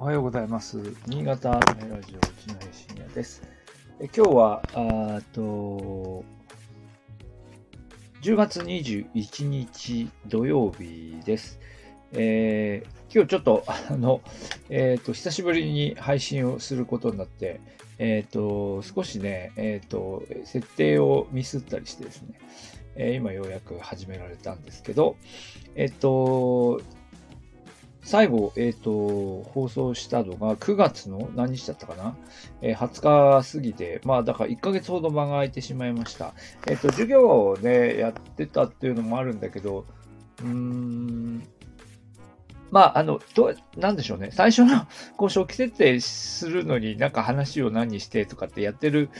おはようございます。新潟アメラジオ一の深夜です。え今日は、あーっと、10月21日土曜日です。えー今日ちょっと、あの、えーっと、久しぶりに配信をすることになって、えーっと、少しね、えーっと、設定をミスったりしてですね、えー今ようやく始められたんですけど、えーっと、最後、えっ、と、放送したのが9月の何日だったかな、えー20日過ぎて、まあだから1ヶ月ほど間が空いてしまいました。えっ、と、授業をね、やってたっていうのもあるんだけど、うーん、まあ、あの、どう、なんでしょうね。最初の、こう、初期設定するのになんか話を何にしてとかってやってる、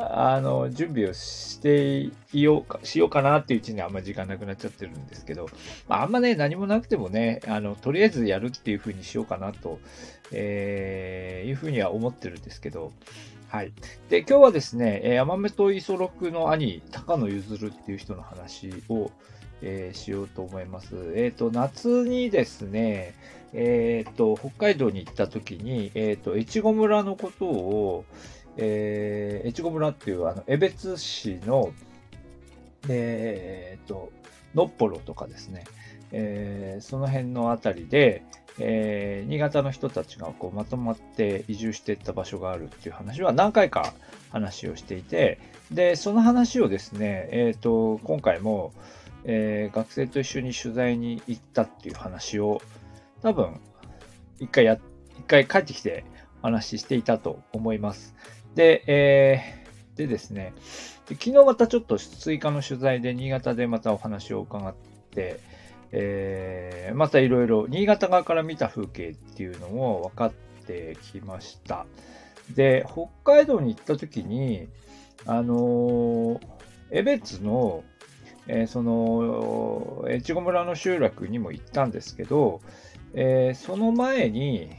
あの、準備をしていようか、しようかなっていううちにあんま時間なくなっちゃってるんですけど、まあ、あんまね、何もなくてもね、あの、とりあえずやるっていう風にしようかなと、えーいう風には思ってるんですけど、はい。で、今日はですね、えー、山本五十六の兄、高野譲るっていう人の話を、えーしようと思います。えっ、と、夏にですね、えっ、と、北海道に行った時に、えっ、と、越後村のことを、えー、越後村っていう、あの、江別市の、えっ、と、のっぽろとかですね、えーその辺のあたりで、えー新潟の人たちがこうまとまって移住していった場所があるっていう話は何回か話をしていて、で、その話をですね、えっ、と、今回も、えー学生と一緒に取材に行ったっていう話を、多分、一回、回帰ってきて話していたと思います。で、えーでですね、で昨日またちょっと追加の取材で新潟でまたお話を伺って、えーまたいろいろ新潟側から見た風景っていうのも分かってきました。で、北海道に行った時に、あのー江別の、えーその、越後村の集落にも行ったんですけど、えーその前に、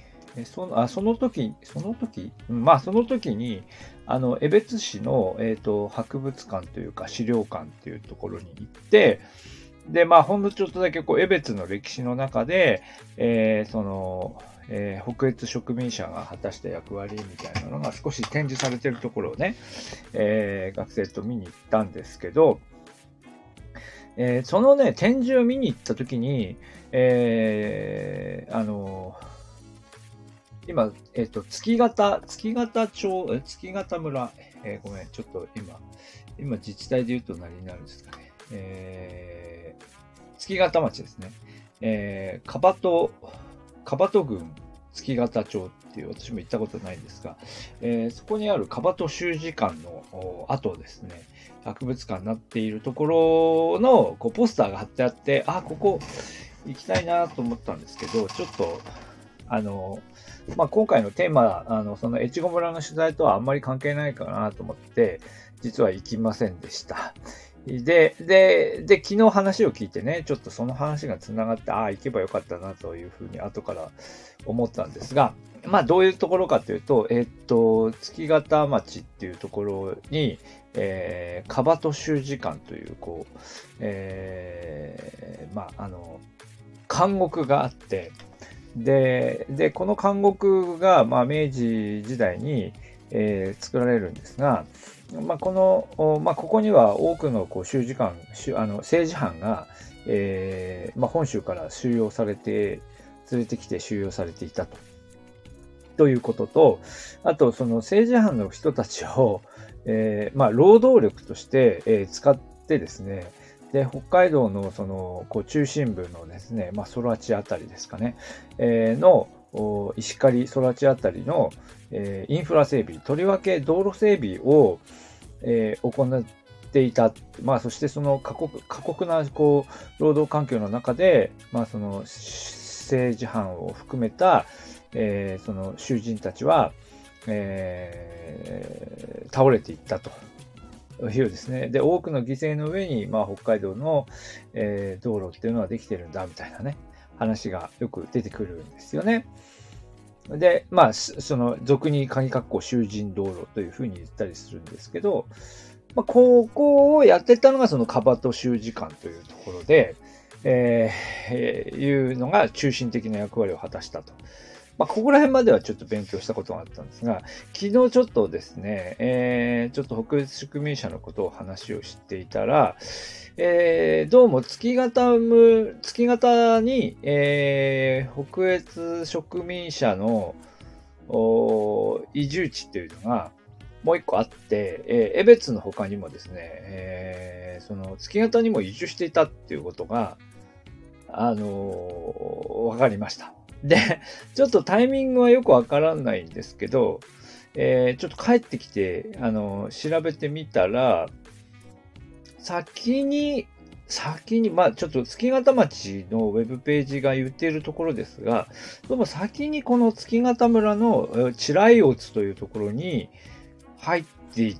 そのあその時、その時、まあその時に、あの、江別市の、えっ、と、博物館というか資料館っていうところに行って、で、まあ、ほんのちょっとだけ、こう、江別の歴史の中で、えーその、えー北越植民者が果たした役割みたいなのが少し展示されてるところをね、えー学生と見に行ったんですけど、えーそのね、展示を見に行った時に、えーあの今、えっ、と、月形、月形町、え月形村、えーごめん、ちょっと今、今自治体で言うと何になるんですかね。えー、月形町ですね。えー、かばと、かばと郡月形町っていう、私も行ったことないんですが、えーそこにあるかばと習字館のお後ですね、博物館になっているところのこうポスターが貼ってあって、あ、ここ行きたいなと思ったんですけど、ちょっと、あの、まあ、今回のテーマ、あの、その越後村の取材とはあんまり関係ないかなと思って、実は行きませんでした。で、で、で、昨日話を聞いてね、ちょっとその話が繋がって、ああ、行けばよかったなというふうに後から思ったんですが、まあ、どういうところかというと、えっと、月形町っていうところに、えー、カバト習字館という、こう、えー、まあ、あの、監獄があって、で、で、この監獄が、まあ、明治時代に、えー作られるんですが、まあ、この、まあ、ここには多くのこう習字官、しゅあの政治犯が、えーまあ、本州から収容されて、連れてきて収容されていたと。ということと、あと、その政治犯の人たちを、えーまあ、労働力として、えー使ってですね、で、北海道のその、こう、中心部のですね、まあ、空地あたりですかね、えーの、石狩空地あたりの、えーインフラ整備、とりわけ道路整備を、えー行っていた。まあ、そしてその過酷、過酷な、こう、労働環境の中で、まあ、その、政治犯を含めた、えーその囚人たちは、えー倒れていったと。いうですね。で、多くの犠牲の上に、まあ、北海道の、えー道路っていうのはできてるんだ、みたいなね、話がよく出てくるんですよね。で、まあ、その、俗に鍵括弧囚人道路というふうに言ったりするんですけど、まあ、ここをやってたのがそのカバト習字館というところで、えーいうのが中心的な役割を果たしたと。まあ、ここら辺まではちょっと勉強したことがあったんですが、昨日ちょっとですね、えー、ちょっと北越植民者のことを話をしていたら、えー、どうも月型む、月型に、えー、北越植民者の移住地っていうのが、もう一個あって、えー、江別の他にもですね、えー、その月型にも移住していたっていうことが、あのー、わかりました。で、ちょっとタイミングはよくわからないんですけど、えー、ちょっと帰ってきて、あの、調べてみたら、先に、先に、まあちょっと月形町のウェブページが言っているところですが、どうも先にこの月形村のチライオツというところに入っていっ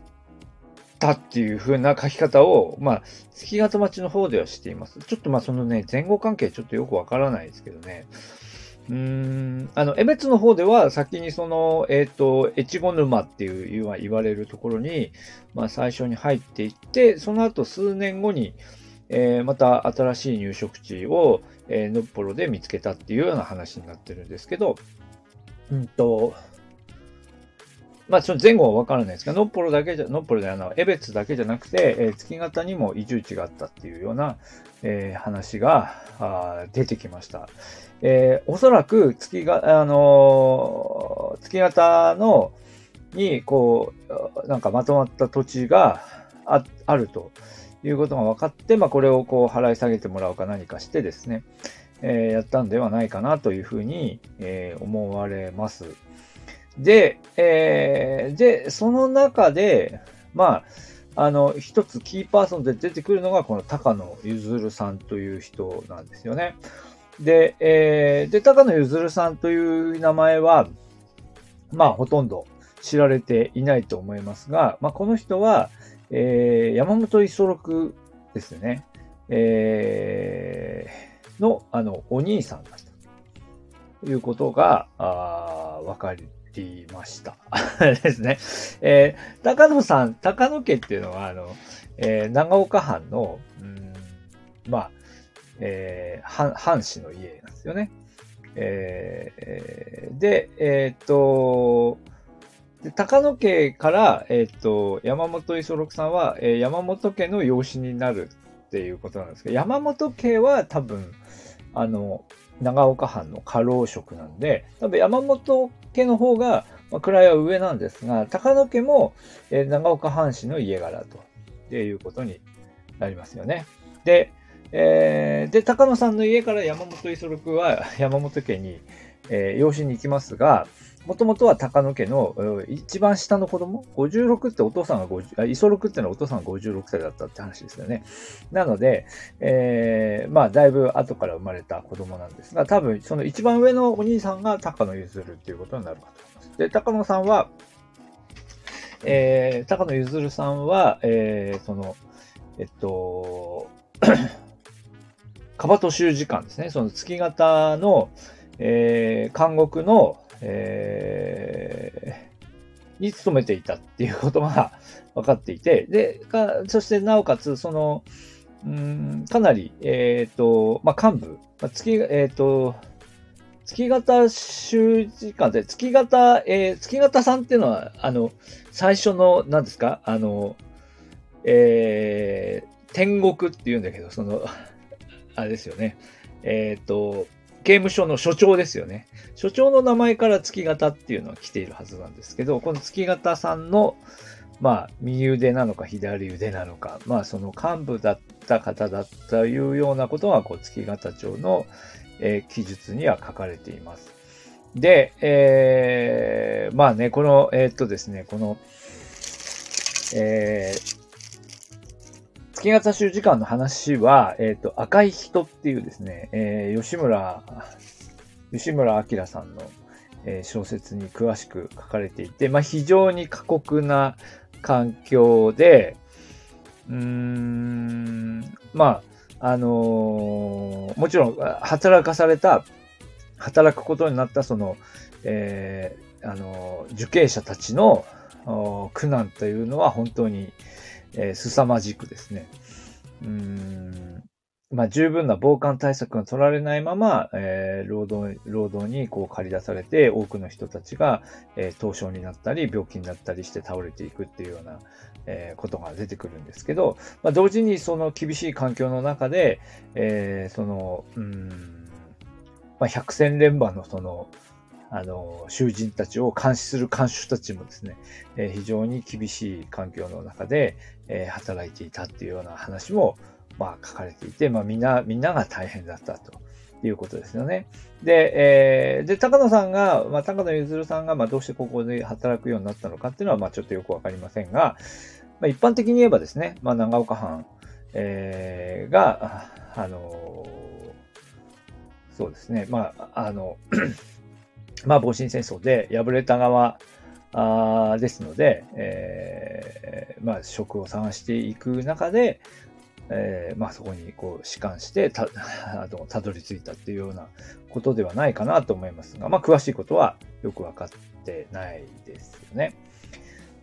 たっていう風な書き方を、まあ月形町の方ではしています。ちょっとまあそのね、前後関係ちょっとよくわからないですけどね。うん、あの、江別の方では先にその、えっ、ー、と、越後沼っていう言われるところに、まあ最初に入っていって、その後数年後に、えー、また新しい入植地を、えー、のっぽろで見つけたっていうような話になってるんですけど、うんと、まあ、その前後はわからないですけど、のっぽろだけじゃ、のっぽろであの、江別だけじゃなくて、えー、月型にも移住地があったっていうような、えー、話があ出てきました。えー、おそらく月が、あのー、月型の、に、こう、なんかまとまった土地がああるということが分かって、まあ、これをこう払い下げてもらうか何かしてですね、えー、やったんではないかなというふうに、えー、思われます。で、えー、で、その中で、まあ、あの、一つキーパーソンで出てくるのが、この高野ゆずるさんという人なんですよね。で、えー、で、高野ゆずるさんという名前は、まあ、ほとんど知られていないと思いますが、まあ、この人は、えー、山本五十六ですね。えー、の、あの、お兄さんだということが、あわかりました。ですね。えー、高野さん、高野家っていうのは、あの、えー、長岡藩の、うん、まあ、えー、藩士の家なんですよね。えー、で、えー、っと、で、高野家から、えっ、と、山本五十六さんは、えー、山本家の養子になるっていうことなんですけど、山本家は多分、あの、長岡藩の家老職なんで、多分山本家の方が、まあ、位は上なんですが、高野家も、えー、長岡藩士の家柄ということになりますよね。で、えー、で、高野さんの家から山本五十六は 山本家に、えー、養子に行きますが、もともとは高野家の一番下の子供 ?56 ってお父さんが50、あ、磯六ってのはお父さんが56歳だったって話ですよね。なので、えー、まあ、だいぶ後から生まれた子供なんですが、多分その一番上のお兄さんが高野譲るっていうことになるかと思います。で、高野さんは、えー、高野譲さんは、えー、その、えっと、カバト州時間ですね。その月型の、えー、監獄の、えー、に勤めていたっていうことが分かっていて、で、かそしてなおかつ、その、うん、かなり、えっ、ー、と、まあ、幹部、まあ、月、えっ、ー、と、月型習字間で、月型、えー、月型さんっていうのは、あの、最初の、何ですか？あの、えー、天国って言うんだけど、その、あれですよね。えっ、ー、と、刑務所の所長ですよね。所長の名前から月型っていうのは来ているはずなんですけど、この月型さんの、まあ、右腕なのか左腕なのか、まあ、その幹部だった方だったいうようなことが、こう、月型町の、えー、記述には書かれています。で、えー、まあね、この、えー、っとですね、この、えー、月型習時間の話は、えっ、ー、と、赤い人っていうですね、えー、吉村、吉村明さんの、えー、小説に詳しく書かれていて、まあ、非常に過酷な環境で、うーん、まあ、あのー、もちろん、働かされた、働くことになったその、えー、あの受刑者たちの苦難というのは本当に、えー、凄まじくですね。うーん。まあ、十分な防寒対策が取られないまま、えー、労働、労働にこう借り出されて、多くの人たちが、えー、凍傷になったり、病気になったりして倒れていくっていうような、えー、ことが出てくるんですけど、まあ、同時にその厳しい環境の中で、えー、その、うん、まあ、百戦錬磨のその、あの、囚人たちを監視する監守たちもですね、えー、非常に厳しい環境の中で、えー、働いていたっていうような話も、まあ、書かれていて、まあ、みんな、みんなが大変だったと。いうことですよね。で、えー、で、高野さんが、まあ、高野ゆずるさんが、まあ、どうしてここで働くようになったのかっていうのは、まあ、ちょっとよくわかりませんが、まあ、一般的に言えばですね、まあ、長岡藩、えー、が、あの、そうですね、まあ、あの、まあ、戊辰戦争で敗れた側あですので、えー、まあ、職を探していく中で、えー、まあそこにこう弛緩してた、あの、たどり着いたっていうようなことではないかなと思いますが、まあ詳しいことはよくわかってないですよね。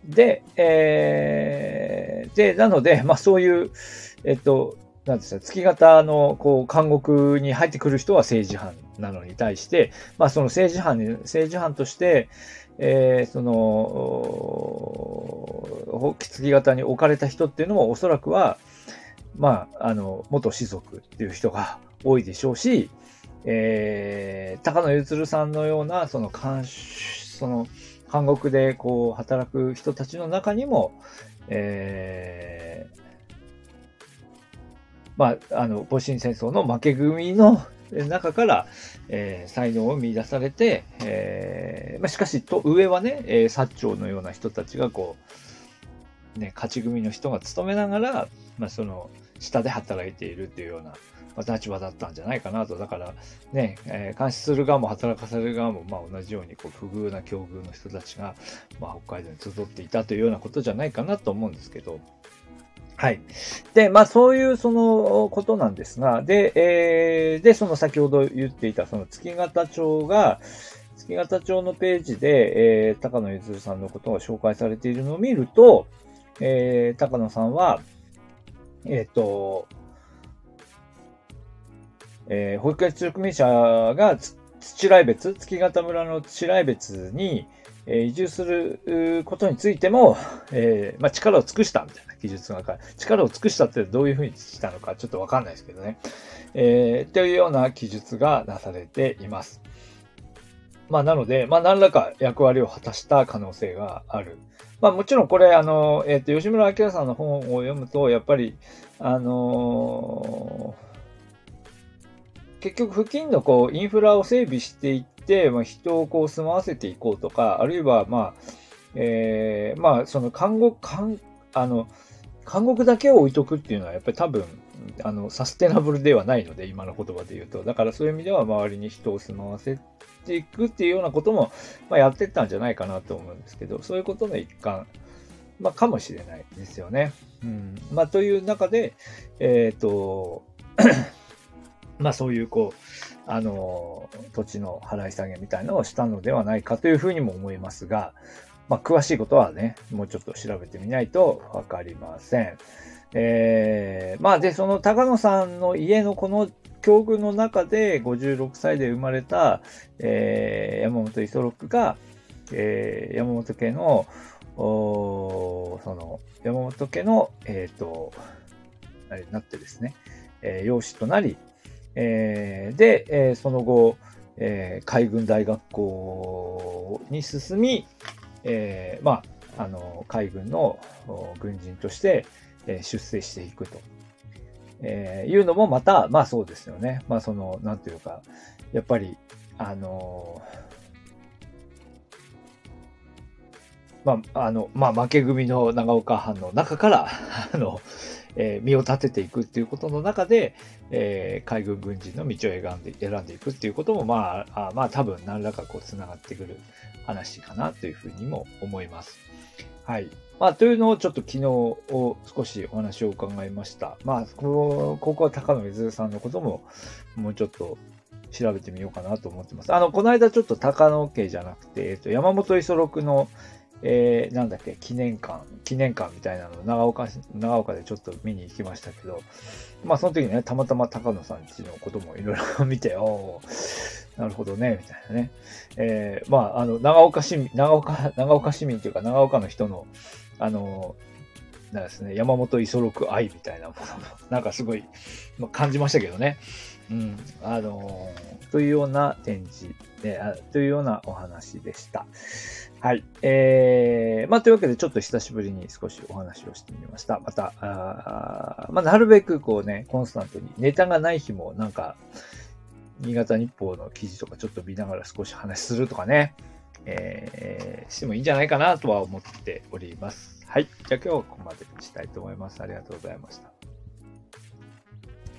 で、えー、で、なので、まあそういう、えっと、なんですか、月型の、こう、監獄に入ってくる人は政治犯なのに対して、まあその政治犯に、政治犯として、えー、その、月型に置かれた人っていうのもおそらくは、まあ、あの、元士族っていう人が多いでしょうし、えー、高野ゆさんのような、その、監その、監獄でこう、働く人たちの中にも、えー、まあ、あの、戊辰戦争の負け組の中から、えー、才能を見出されて、えー、まあ、しかし、と、上はね、えー、薩長のような人たちが、こう、ね、勝ち組の人が務めながら、まあ、その、下で働いているっていうような、まあ、立場だったんじゃないかなと。だから、ね、えー、監視する側も働かされる側も、まあ、同じように、こう、不遇な境遇の人たちが、まあ、北海道に集っていたというようなことじゃないかなと思うんですけど、はい。で、まあそういうそのことなんですが、で、えー、で、その先ほど言っていたその月形町が、月形町のページで、えー、高野ゆずるさんのことが紹介されているのを見ると、えー、高野さんは、えっ、ー、と、えー、保育園出名者が土来別、月形村の土来別に、えー、移住することについても、えー、まあ、力を尽くしたみたいな記述が、力を尽くしたってどういうふうにしたのかちょっとわかんないですけどね。えー、というような記述がなされています。まあ、なので、まあ、何らか役割を果たした可能性がある。まあもちろんこれ、あの、えっ、ー、と、吉村明さんの本を読むと、やっぱり、あのー、結局付近のこう、インフラを整備していって、まあ、人をこう住まわせていこうとか、あるいは、まあ、えー、まあ、その看護、看、あの、監獄だけを置いとくっていうのは、やっぱり多分、あの、サステナブルではないので、今の言葉で言うと。だからそういう意味では、周りに人を住まわせていくっていうようなことも、まあ、やってったんじゃないかなと思うんですけど、そういうことの一環、まあ、かもしれないですよね。うん。まあ、という中で、えっ、ー、と、まあ、そういう、こう、あの、土地の払い下げみたいなのをしたのではないかというふうにも思いますが、まあ、詳しいことはね、もうちょっと調べてみないとわかりません。えー、まあで、その高野さんの家のこの境遇の中で56歳で生まれた、えー、山本五十六が、えー、山本家の、おその、山本家の、えっ、ー、と、あれになってですね、えー、養子となり、えー、で、えー、その後、えー、海軍大学校に進み、えー、まあ、あの、海軍の軍人として、え、出世していくと。えー、いうのもまた、まあそうですよね。まあその、なんていうか、やっぱり、あのまあ、あの、まあ、負け組の長岡藩の中から、あの、えー、身を立てていくっていうことの中で、えー、海軍軍人の道を選んで、選んでいくっていうことも、まあ、あまあ、多分何らかこう、繋がってくる話かなというふうにも思います。はい。まあ、というのをちょっと昨日を少しお話を伺いました。まあ、ここは高野水さんのことももうちょっと調べてみようかなと思ってます。あの、この間ちょっと高野家じゃなくて、えっと、山本五十六の、えー、なんだっけ、記念館、記念館みたいなの長岡、長岡でちょっと見に行きましたけど、まあその時ね、たまたま高野さんちのこともいろいろ見て、おなるほどね、みたいなね。えー、まあ、あの、長岡市民、長岡、長岡市民というか、長岡の人の、あの、なんですね、山本五十六愛みたいなものも、なんかすごい、まあ、感じましたけどね。うん。あのー、というような展示で、あというようなお話でした。はい。えー、まあ、というわけで、ちょっと久しぶりに少しお話をしてみました。また、あまあ、なるべくこうね、コンスタントに、ネタがない日も、なんか、新潟日報の記事とかちょっと見ながら少し話するとかね、えー、してもいいんじゃないかなとは思っております。はい。じゃあ今日はここまでにしたいと思います。ありがとうございました。